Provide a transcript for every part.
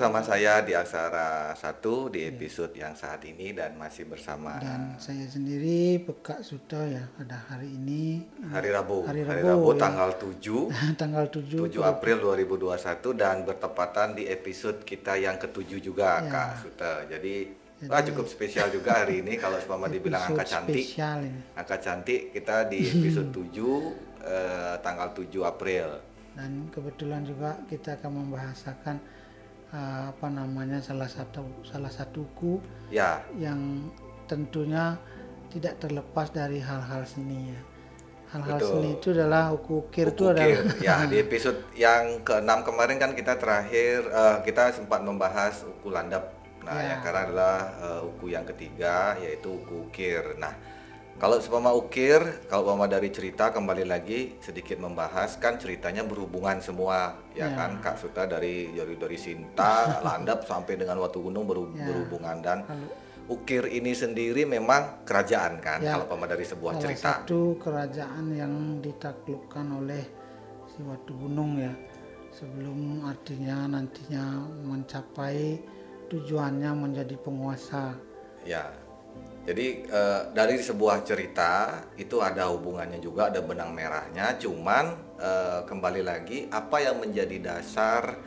Bersama saya di Aksara 1 di episode yang saat ini dan masih bersama dan saya sendiri Pekak Suto ya pada hari ini hari Rabu. Hari Rabu, ya. tanggal 7 tanggal 7 7 April 2021 dan bertepatan di episode kita yang ketujuh juga Ya. Kak Suta. Jadi, wah cukup spesial juga hari ini kalau seumpama dibilang angka cantik. ini Angka cantik kita di episode 7 eh, tanggal 7 April. dan kebetulan juga kita akan membahasakan uh, apa namanya salah satu salah satu buku Ya, yang tentunya tidak terlepas dari hal-hal seni ya. Hal-hal seni itu adalah uku ukir itu Ukir. adalah Ya, di episode yang ke-6 kemarin kan kita terakhir eh, kita sempat membahas uku landap. Nah, Ya. yang sekarang adalah eh, uku yang ketiga yaitu uku ukir. Nah, kalau seumpama ukir, kalau umpama dari cerita kembali lagi sedikit membahas kan ceritanya berhubungan semua ya, Ya. kan Kak Suta dari dari dari Sinta, landap sampai dengan Watu Gunung berhu- Ya. berhubungan dan ukir ini sendiri memang kerajaan kan Ya. kalau umpama dari sebuah salah cerita. satu kerajaan yang ditaklukkan oleh si Watu Gunung ya sebelum artinya nantinya mencapai tujuannya menjadi penguasa Ya, jadi eh, dari sebuah cerita itu ada hubungannya juga, ada benang merahnya. Cuman eh, kembali lagi, apa yang menjadi dasar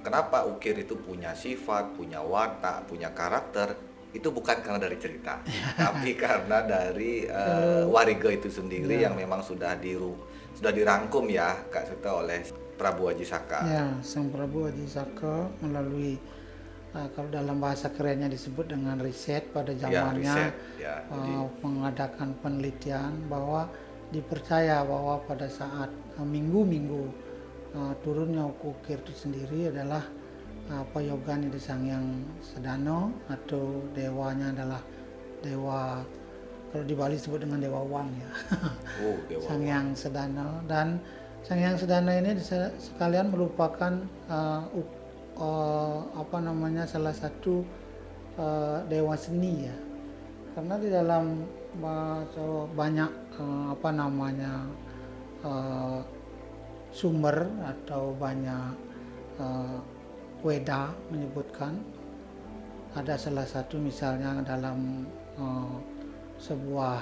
kenapa ukir itu punya sifat, punya watak, punya karakter itu bukan karena dari cerita, tapi karena dari eh, wariga itu sendiri yang memang sudah diru sudah dirangkum ya Kak Suta oleh Prabu Haji Saka. ya Sang Prabu Haji Saka melalui uh, kalau dalam bahasa kerennya disebut dengan riset pada Ya, zamannya riset, ya. Jadi, uh, mengadakan penelitian bahwa dipercaya bahwa pada saat uh, minggu-minggu uh, turunnya ukir itu sendiri adalah uh, Payogan di Sangyang Sedano atau dewanya adalah dewa kalau di Bali disebut dengan dewa uang ya. oh, dewa. Sangyang Sedana dan Sangyang Sedana ini disa- sekalian merupakan uh, uh, apa namanya salah satu uh, dewa seni ya karena di dalam uh, so- banyak uh, apa namanya uh, sumber atau banyak uh, weda menyebutkan ada salah satu misalnya dalam uh, sebuah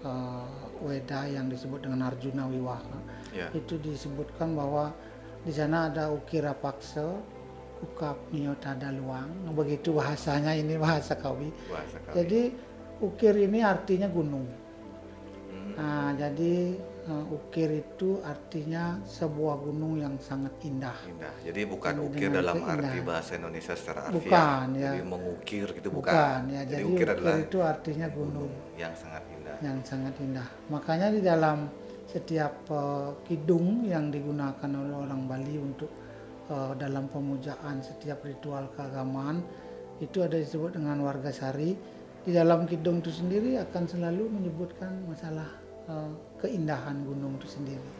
uh, weda yang disebut dengan Arjuna Wiwaha Ya. itu disebutkan bahwa di sana ada ukira paksa ukap tada luang begitu bahasanya ini bahasa kawi Bahasa jadi ukir ini artinya gunung Hmm. nah jadi uh, ukir itu artinya sebuah gunung yang sangat indah Indah. Jadi bukan Penuh ukir dalam arti bahasa Indonesia secara harfiah. Bukan, ya. Jadi mengukir gitu bukan. bukan ya Jadi, jadi ukir ukir adalah itu artinya gunung yang sangat indah. yang sangat indah. Makanya di dalam setiap eh, kidung yang digunakan oleh orang Bali untuk eh, dalam pemujaan setiap ritual keagamaan itu ada disebut dengan warga sari. Di dalam kidung itu sendiri akan selalu menyebutkan masalah eh, keindahan gunung itu sendiri.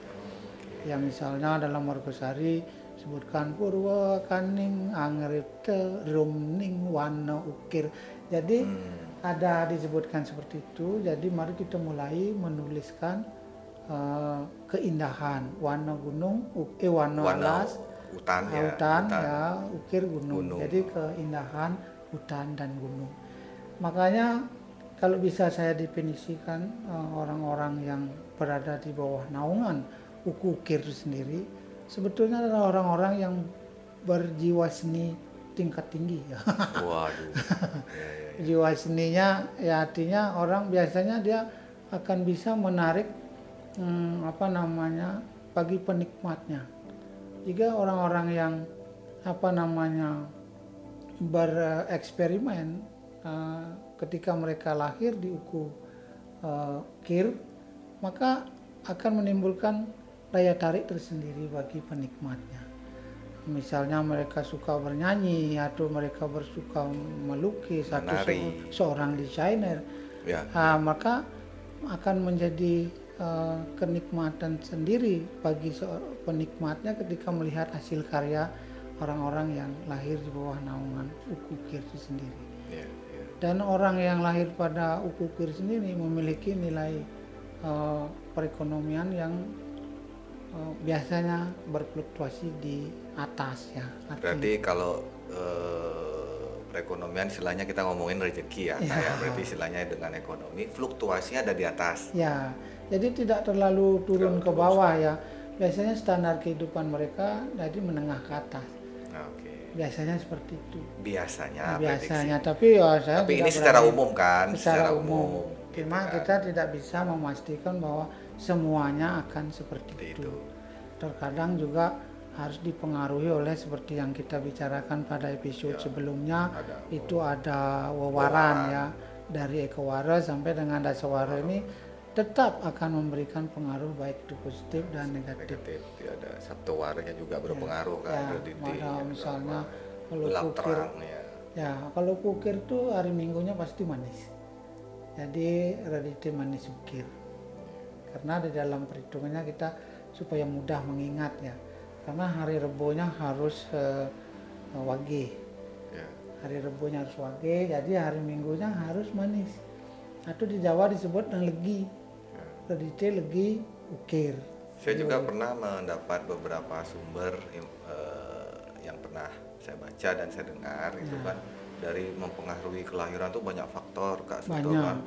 Ya misalnya dalam warga sari sebutkan purwa kaning angrite rumning wana ukir. Jadi Hmm. ada disebutkan seperti itu. Jadi mari kita mulai menuliskan eh, keindahan warna gunung, eh Warna alas, hutan ya. hutan, ya, ukir gunung. Gunung. Jadi keindahan hutan dan gunung. Makanya kalau bisa saya definisikan eh, orang-orang yang berada di bawah naungan uku ukir sendiri sebetulnya adalah orang-orang yang berjiwa seni tingkat tinggi ya. Waduh. ya, ya, ya. jiwa seninya ya artinya orang biasanya dia akan bisa menarik hmm, apa namanya bagi penikmatnya jika orang-orang yang apa namanya bereksperimen eh, ketika mereka lahir di uku eh, kir maka akan menimbulkan daya tarik tersendiri bagi penikmatnya misalnya mereka suka bernyanyi atau mereka bersuka melukis atau Menari. se- seorang desainer Ya. ah, maka akan menjadi eh, kenikmatan sendiri bagi penikmatnya ketika melihat hasil karya orang-orang yang lahir di bawah naungan uku kir itu sendiri Ya, ya. dan orang yang lahir pada uku kir sendiri memiliki nilai eh, perekonomian yang eh, biasanya berfluktuasi di atas ya. Artinya- Berarti kalau eh, perekonomian istilahnya kita ngomongin rezeki ya, Ya. kayak berarti istilahnya dengan ekonomi fluktuasinya ada di atas. Ya, jadi tidak terlalu turun Terlalu ke bawah ya. Biasanya standar kehidupan mereka jadi menengah ke atas. Nah, Oke. Biasanya seperti itu. Biasanya. Nah, prediksi. biasanya, tapi ya saya Tapi ini secara berani- umum kan? Secara, umum. gitu Cuma kan. kita tidak bisa memastikan bahwa semuanya akan seperti Seperti itu. itu. Terkadang juga harus dipengaruhi oleh seperti yang kita bicarakan pada episode Ya, sebelumnya ada itu ada wawaran Wawaran. ya dari ekowara sampai dengan dasawara ini tetap akan memberikan pengaruh baik itu positif dan negatif. negatif ya, ada sabtowaranya juga berpengaruh kan Ya, mana ya, misalnya kalau kukir ya Ya, kalau kukir tuh hari minggunya pasti manis. Jadi heredity manis ukir. Karena di dalam perhitungannya kita supaya mudah mengingat ya. Karena hari rebonya harus eh, wage. ya Hari rebonya harus wage, jadi hari minggunya harus manis. Atau di Jawa disebut legi. ya. Heredity legi ukir. saya juga pernah mendapat beberapa sumber eh, yang pernah saya baca dan saya dengar itu Ya. kan dari mempengaruhi kelahiran tuh banyak faktor kak Suto Banyak. kan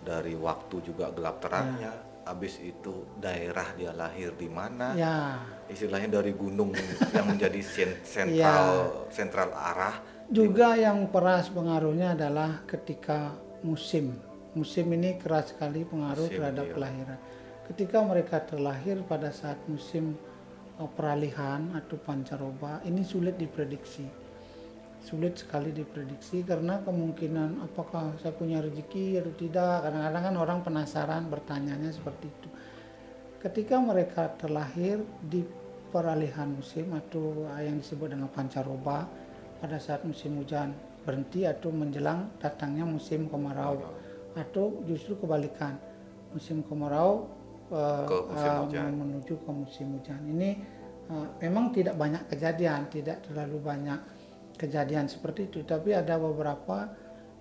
dari waktu juga gelap terangnya habis itu daerah dia lahir di mana Ya, istilahnya dari gunung yang menjadi sen- Iya. sentral sentral arah Juga yang keras pengaruhnya adalah ketika musim. Musim ini keras sekali pengaruh Musim, terhadap iya. kelahiran. Ketika mereka terlahir pada saat musim uh, peralihan atau pancaroba, ini sulit diprediksi. Sulit sekali diprediksi karena kemungkinan apakah saya punya rezeki atau tidak. Kadang-kadang kan orang penasaran bertanyanya seperti itu. Ketika mereka terlahir di peralihan musim atau yang disebut dengan pancaroba pada saat musim hujan berhenti atau menjelang datangnya musim kemarau atau justru kebalikan musim kemarau Ke musim eh, hujan. menuju ke musim hujan ini eh, memang tidak banyak kejadian tidak terlalu banyak kejadian seperti itu tapi ada beberapa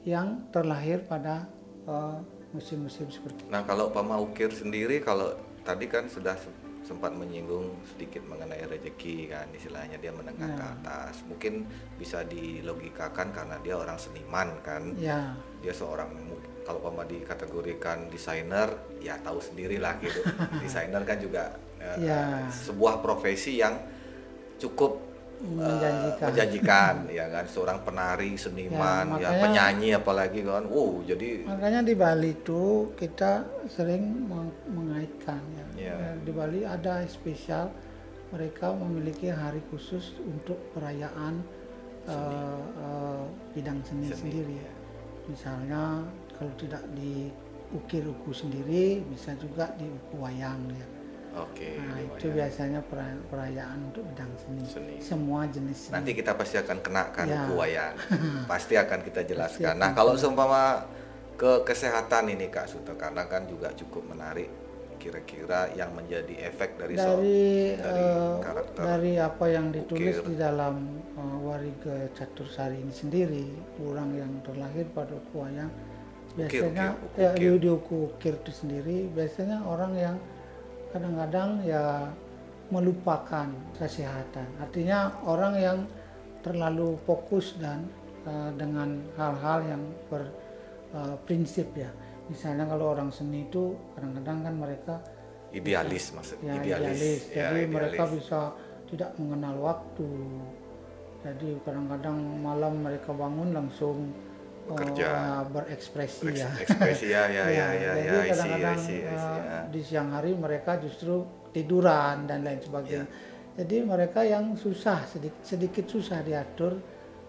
yang terlahir pada eh, musim-musim seperti itu. Nah kalau Pak Maukir sendiri kalau tadi kan sudah se- sempat menyinggung sedikit mengenai rezeki kan istilahnya dia menengah ke Ya. atas mungkin bisa dilogikakan karena dia orang seniman kan ya dia seorang kalau Pama dikategorikan desainer ya tahu sendirilah gitu desainer kan juga eh, Ya. sebuah profesi yang cukup eh, Menjanjikan. menjanjikan ya kan seorang penari seniman ya, makanya- penyanyi apalagi kan wow jadi Makanya di Bali itu kita sering meng- mengaitkan ya. Ya, Di Bali ada spesial mereka memiliki hari khusus untuk perayaan eh, eh, bidang seni, Seni, sendiri. ya. Misalnya kalau tidak di ukir uku sendiri bisa juga di uku wayang ya. Oke Nah, di itu biasanya pera- perayaan untuk bidang seni. Seni. Semua jenis seni. nanti kita pasti akan kenakan Ya. pasti akan kita jelaskan Pasti nah kalau seumpama ke kesehatan ini Kak Suto karena kan juga cukup menarik kira-kira yang menjadi efek dari, so- dari dari eh, karakter dari apa yang ditulis ukir. di dalam eh, Wariga Catursari ini sendiri orang yang terlahir pada uku wayang Ukir, biasanya ukir, ya ukir. di, di uku ukir itu sendiri biasanya orang yang kadang-kadang ya melupakan kesehatan artinya orang yang terlalu fokus dan eh, dengan hal-hal yang berprinsip ya misalnya kalau orang seni itu kadang-kadang kan mereka idealis maksud ya idealis, idealis. ya, Jadi mereka idealis. bisa tidak mengenal waktu. Jadi kadang-kadang malam mereka bangun langsung Bekerja. eh, berekspresi Eks- ya. ekspresi ya ya ya ya jadi ya I kadang-kadang eh, ya. di siang hari mereka justru tiduran dan lain sebagainya. Jadi mereka yang susah sedikit, sedikit susah diatur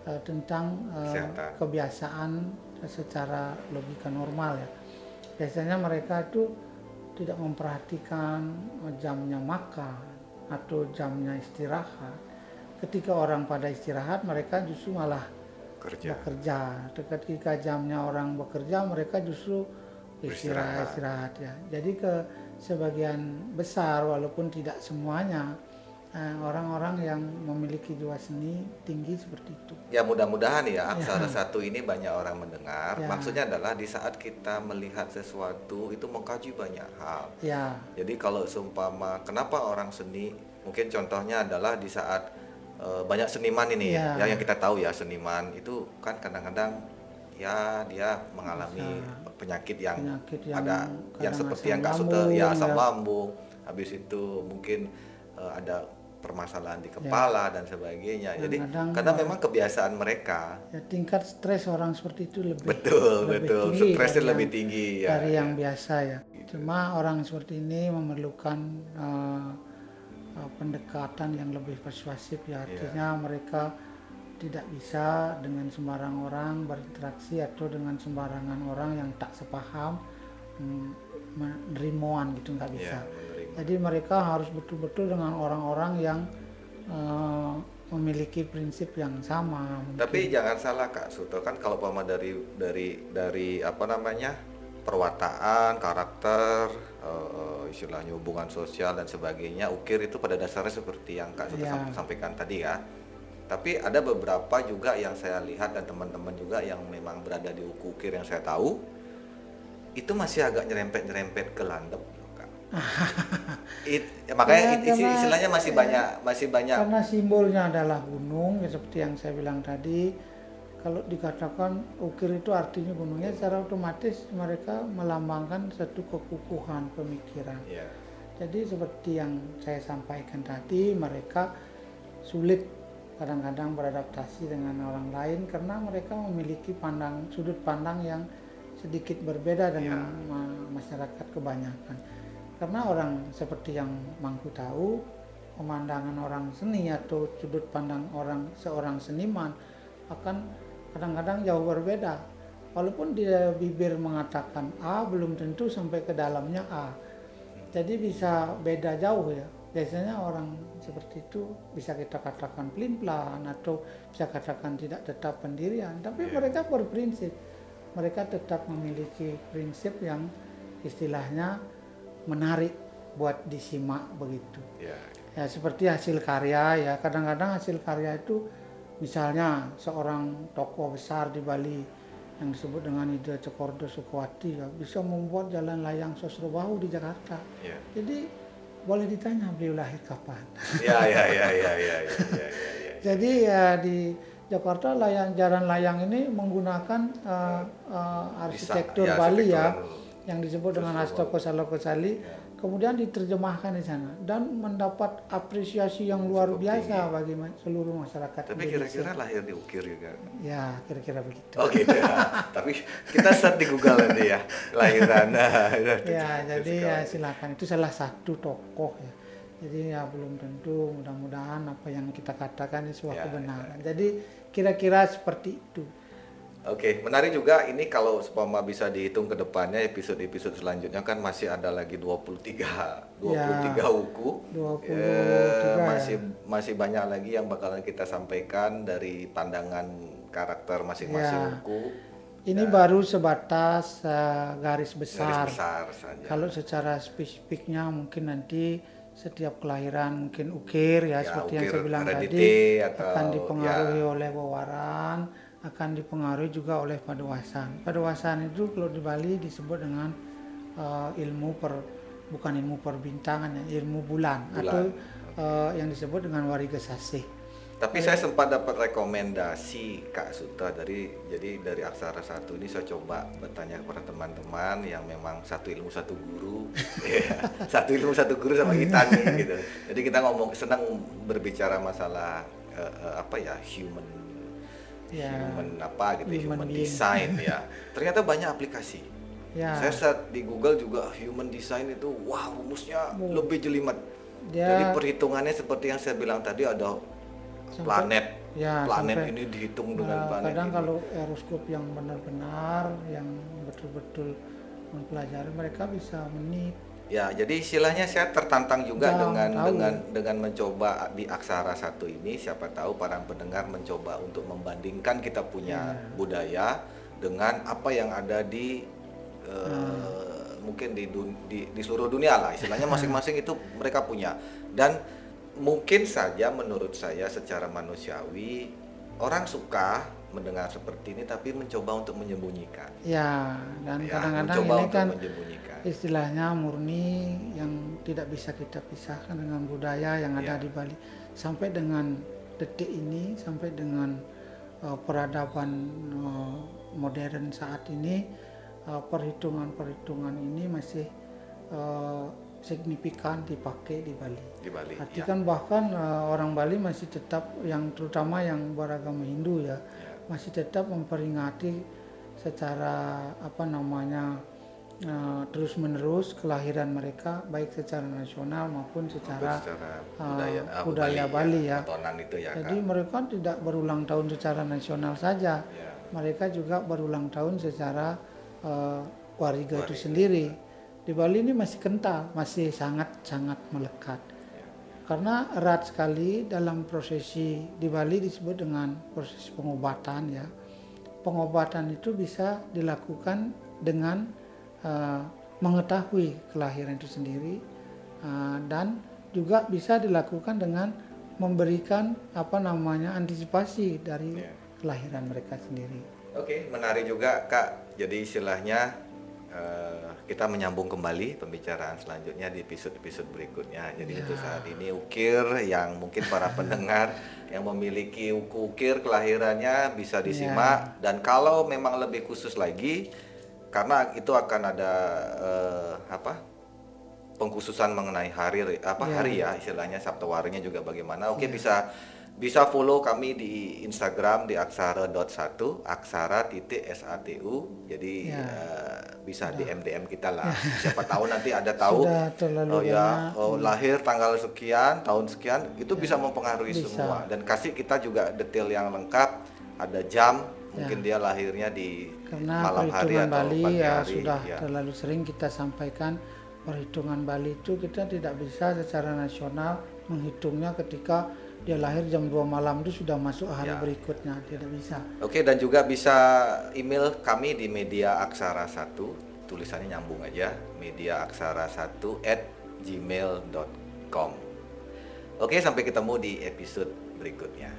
eh, tentang Kesehatan. kebiasaan secara logika normal ya. Biasanya mereka itu tidak memperhatikan jamnya makan atau jamnya istirahat. Ketika orang pada istirahat mereka justru malah kerja bekerja. Ketika jamnya orang bekerja, mereka justru istirahat, istirahat ya. Jadi ke sebagian besar, walaupun tidak semuanya, eh, orang-orang yang memiliki jiwa seni tinggi seperti itu. Ya mudah-mudahan ya aksara satu ini banyak orang mendengar. Ya. Maksudnya adalah di saat kita melihat sesuatu itu mengkaji banyak hal. Ya, Jadi kalau seumpama kenapa orang seni mungkin contohnya adalah di saat eh, banyak seniman ini. Ya. ya yang kita tahu ya seniman itu kan kadang-kadang ya dia mengalami penyakit yang penyakit yang ada yang kadang seperti asam yang lambung, ya asam ya. lambung. Habis itu mungkin eh, ada permasalahan di kepala dan sebagainya. Jadi Kadang-kadang, karena memang kebiasaan mereka. Ya tingkat stres orang seperti itu lebih betul lebih betul. tinggi stresnya lebih yang- tinggi ya dari yang biasa ya. Cuma orang seperti ini memerlukan eh, eh, pendekatan yang lebih persuasif ya. Artinya mereka tidak bisa dengan sembarang orang berinteraksi atau dengan sembarangan orang yang tak sepaham mm, menerimuan gitu nggak bisa. ya menerima Jadi mereka harus betul-betul dengan orang-orang yang eh, memiliki prinsip yang sama. Tapi jangan salah Kak Suto kan kalau pama dari dari dari apa namanya perwataan, karakter, eh, istilahnya hubungan sosial dan sebagainya, ukir itu pada dasarnya seperti yang Kak Suto Iya. sam- sampaikan tadi ya. Tapi ada beberapa juga yang saya lihat dan teman-teman juga yang memang berada di ukir yang saya tahu itu masih agak nyerempet-nyerempet ke landep. It- ya, makanya Ya, it- karena- istilahnya masih banyak masih banyak Karena simbolnya adalah gunung, ya seperti yang saya bilang tadi. Kalau dikatakan ukir itu artinya gunungnya, secara otomatis mereka melambangkan satu kekukuhan pemikiran. ya. Jadi seperti yang saya sampaikan tadi, mereka sulit kadang-kadang beradaptasi dengan orang lain karena mereka memiliki pandang sudut pandang yang sedikit berbeda dengan ma- masyarakat kebanyakan. Karena orang seperti yang Mangku tahu, pemandangan orang seni atau sudut pandang orang seorang seniman akan kadang-kadang jauh berbeda. Walaupun dia bibir mengatakan A, belum tentu sampai ke dalamnya A. Jadi bisa beda jauh ya. Biasanya orang seperti itu bisa kita katakan pelin-pelan atau bisa katakan tidak tetap pendirian. Tapi mereka berprinsip. Mereka tetap memiliki prinsip yang istilahnya menarik buat disimak begitu. Ya. Ya seperti hasil karya ya. Kadang-kadang hasil karya itu Misalnya seorang tokoh besar di Bali yang disebut dengan Ida Cekordo Sukowati ya, bisa membuat jalan layang Sosro Bahu di Jakarta. Yeah. Jadi boleh ditanya beliau lahir kapan? Ya ya ya ya ya Jadi ya di Jakarta layang jalan layang ini menggunakan uh, uh, arsitektur Bisa, ya, Bali ya yang disebut dengan Hastoko Saloko Sali kemudian diterjemahkan di sana dan mendapat apresiasi yang luar biasa bagi ma- seluruh masyarakat Tapi kira-kira lahir di Ukir juga. Ya, kira-kira begitu. Oh gitu ya. Tapi kita search di Google nanti ya lahiran. Ya, jadi ya silakan itu salah satu tokoh ya. Jadi ya belum tentu mudah-mudahan apa yang kita katakan ini sebuah Ya, kebenaran. Jadi kira-kira seperti itu. Oke, menarik juga ini kalau seumpama bisa dihitung ke depannya episode-episode selanjutnya kan masih ada lagi 23 23 uku. 23 Eh, ya. masih masih banyak lagi yang bakalan kita sampaikan dari pandangan karakter masing-masing Ya. uku. Ini baru sebatas eh, garis besar. Garis besar saja. Kalau secara spesifiknya mungkin nanti setiap kelahiran mungkin ukir ya, Ya, seperti yang ukir saya bilang tadi atau- akan dipengaruhi ya. oleh wawaran, akan dipengaruhi juga oleh paduasan. Paduasan itu kalau di Bali disebut dengan eh, ilmu per bukan ilmu perbintangan ya, ilmu bulan, Bulan, atau eh, yang disebut dengan warigesasih. Tapi saya sempat dapat rekomendasi Kak Suta dari jadi dari aksara satu ini saya coba bertanya kepada teman-teman yang memang satu ilmu satu guru, Iya, satu ilmu satu guru sama kita nih gitu. Jadi kita ngomong senang berbicara masalah eh, eh, apa ya human Ya, human apa gitu human human, design ya. Ternyata banyak aplikasi. Ya. Saya search di Google juga human design itu wah rumusnya lebih jelimet. Dia- Jadi perhitungannya seperti yang saya bilang tadi ada planet. ya, planet sampai- ini dihitung dengan Nah, planet kadang ini. kalau eroskop yang benar-benar yang betul-betul mempelajari mereka bisa menit Ya, jadi istilahnya saya tertantang juga Ya, dengan tahu. dengan dengan mencoba di aksara satu ini siapa tahu para pendengar mencoba untuk membandingkan kita punya Ya. budaya dengan apa yang ada di Hmm. mungkin di, dun- di di seluruh dunia lah istilahnya masing-masing itu mereka punya dan mungkin saja menurut saya secara manusiawi orang suka mendengar seperti ini tapi mencoba untuk menyembunyikan. Ya, dan Ya, kadang-kadang mencoba ini kan istilahnya murni yang tidak bisa kita pisahkan dengan budaya yang ada Ya. di Bali sampai dengan detik ini sampai dengan uh, peradaban uh, modern saat ini uh, perhitungan-perhitungan ini masih uh, signifikan dipakai di Bali. di Bali. Arti ya. kan bahkan uh, orang Bali masih tetap yang terutama yang beragama Hindu ya Ya. Masih tetap memperingati secara apa namanya terus menerus kelahiran mereka baik secara nasional maupun Maupun secara secara uh, budaya, ah, budaya Bali ya. Tatonan itu ya jadi kan. mereka tidak berulang tahun secara nasional saja Ya. mereka juga berulang tahun secara uh, wariga itu sendiri di Bali ini masih kental masih sangat sangat melekat Ya. Karena erat sekali dalam prosesi di Bali disebut dengan proses pengobatan ya. Pengobatan itu bisa dilakukan dengan uh, mengetahui kelahiran itu sendiri uh, dan juga bisa dilakukan dengan memberikan apa namanya antisipasi dari Ya. kelahiran mereka sendiri. Oke, menarik juga Kak. Jadi istilahnya eh, kita menyambung kembali pembicaraan selanjutnya di episode-episode berikutnya. Jadi Ya. untuk saat ini ukir yang mungkin para pendengar yang memiliki ukir kelahirannya bisa disimak dan kalau memang lebih khusus lagi karena itu akan ada eh, apa pengkhususan mengenai hari apa Ya. hari ya istilahnya sabtawarinya juga bagaimana. Oke bisa bisa follow kami di Instagram di aksara.1 aksara titik satu jadi Ya. eh, bisa di MDM kita lah. Siapa tahu nanti ada tahu. Oh ya. oh, lahir tanggal sekian tahun sekian itu bisa mempengaruhi Bisa. semua. Dan kasih kita juga detail yang lengkap ada jam mungkin dia lahirnya di Karena malam hari atau Bali pagi ya hari. sudah ya. terlalu sering kita sampaikan perhitungan Bali itu kita tidak bisa secara nasional menghitungnya ketika dia lahir jam 2 malam itu sudah masuk hari Ya. berikutnya tidak bisa. Oke dan juga bisa email kami di media aksara 1 tulisannya nyambung aja media aksara 1 at gmail.com Oke sampai ketemu di episode berikutnya